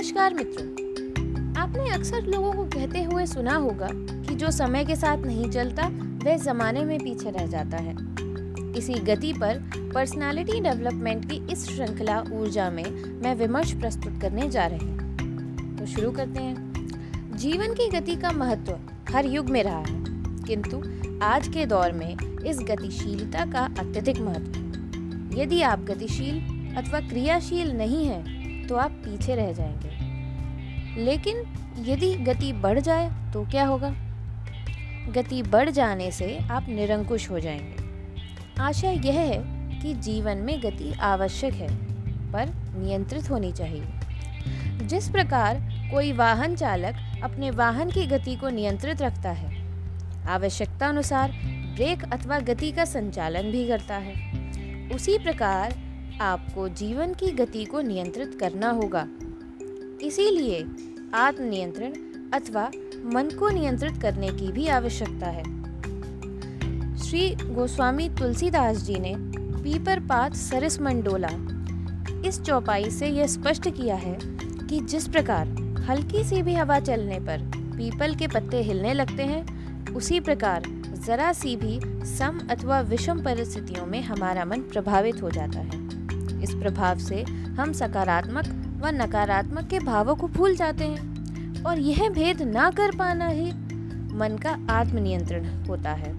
नमस्कार मित्रों। आपने अक्सर लोगों को कहते हुए सुना होगा कि जो समय के साथ नहीं चलता, वह जमाने में पीछे रह जाता है। इसी गति पर पर्सनालिटी डेवलपमेंट की इस श्रृंखला ऊर्जा में मैं विमर्श प्रस्तुत करने जा रही हूँ। तो शुरू करते हैं। जीवन की गति का महत्व हर युग में रहा है, किंतु आज के दौर में इस गतिशीलता का अत्यधिक महत्व यदि आप गतिशील अथवा क्रियाशील नहीं हैं तो आप पीछे रह जाएँगे। लेकिन यदि गति बढ़ जाए तो क्या होगा? गति बढ़ जाने से आप निरंकुश हो जाएँगे। आशय यह है कि जीवन में गति आवश्यक है, पर नियंत्रित होनी चाहिए। जिस प्रकार कोई वाहन चालक अपने वाहन की गति को नियंत्रित रखता है आवश्यकता अनुसार ब्रेक अथवा गति का संचालन भी करता है। उसी प्रकार आपको जीवन की गति को नियंत्रित करना होगा। इसीलिए आत्मनियंत्रण अथवा मन को नियंत्रित करने की भी आवश्यकता है। श्री गोस्वामी तुलसीदास जी ने पीपर पात सरस मंडोला इस चौपाई से यह स्पष्ट किया है कि जिस प्रकार हल्की सी भी हवा चलने पर पीपल के पत्ते हिलने लगते हैं, उसी प्रकार जरा सी भी सम अथवा विषम परिस्थितियों में हमारा मन प्रभावित हो जाता है। इस प्रभाव से हम सकारात्मक व नकारात्मक के भावों को भूल जाते हैं और यह भेद ना कर पाना ही मन का आत्मनियंत्रण होता है।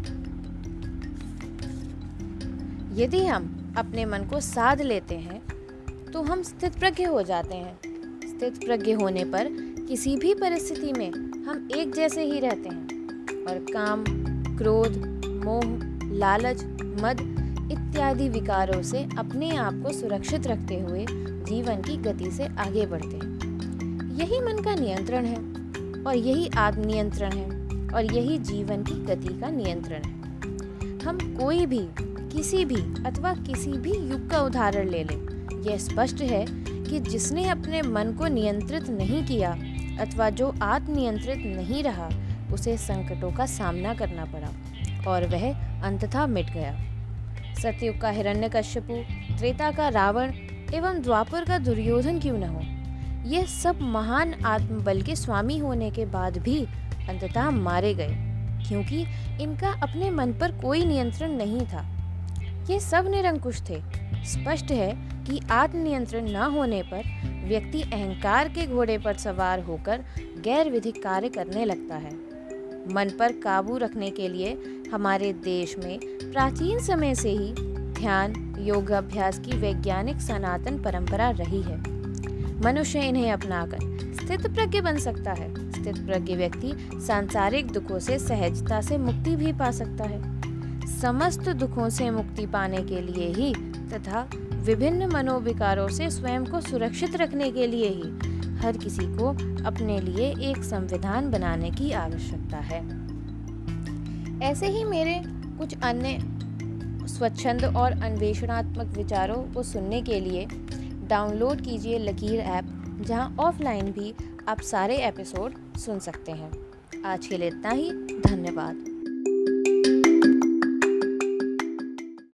यदि हम अपने मन को साध लेते हैं तो हम स्थित प्रज्ञ हो जाते हैं। स्थित प्रज्ञ होने पर किसी भी परिस्थिति में हम एक जैसे ही रहते हैं। और काम, क्रोध, मोह, लालच, मद इत्यादि विकारों से अपने आप को सुरक्षित रखते हुए जीवन की गति से आगे बढ़ते हैं। यही मन का नियंत्रण है और यही आत्मनियंत्रण है और यही जीवन की गति का नियंत्रण है। हम कोई भी, किसी भी अथवा किसी भी युग का उदाहरण ले लें। यह स्पष्ट है कि जिसने अपने मन को नियंत्रित नहीं किया अथवा जो आत्मनियंत्रित नहीं रहा, उसे संकटों का सामना करना पड़ा और वह अंततः मिट गया। सतयुग का हिरण्यकश्यपु, त्रेता का रावण एवं द्वापर का दुर्योधन क्यों न हो? ये सब महान आत्मबल के स्वामी होने के बाद भी अंततः मारे गए, क्योंकि इनका अपने मन पर कोई नियंत्रण नहीं था। ये सब निरंकुश थे। स्पष्ट है कि आत्मनियंत्रण न होने पर व्यक्ति अहंकार के घोड़े पर सवार होकर गैर विधिक कार्य करने लगता है। मन पर काबू रखने के लिए हमारे देश में प्राचीन समय से ही ध्यान योग अभ्यास की वैज्ञानिक सनातन परंपरा रही है। मनुष्य इन्हें अपनाकर स्थित प्रज्ञ बन सकता है। स्थित प्रज्ञ व्यक्ति सांसारिक दुखों से सहजता से मुक्ति भी पा सकता है। समस्त दुखों से मुक्ति पाने के लिए ही तथा विभिन्न मनोविकारों से स्वयं को सुरक्षित रखने के लिए ही हर किसी को अपने लिए एक संविधान बनाने की आवश्यकता है। ऐसे ही मेरे कुछ अन्य स्वच्छंद और अन्वेषणात्मक विचारों को सुनने के लिए डाउनलोड कीजिए लकीर ऐप, जहाँ ऑफलाइन भी आप सारे एपिसोड सुन सकते हैं। आज के लिए इतना ही। धन्यवाद।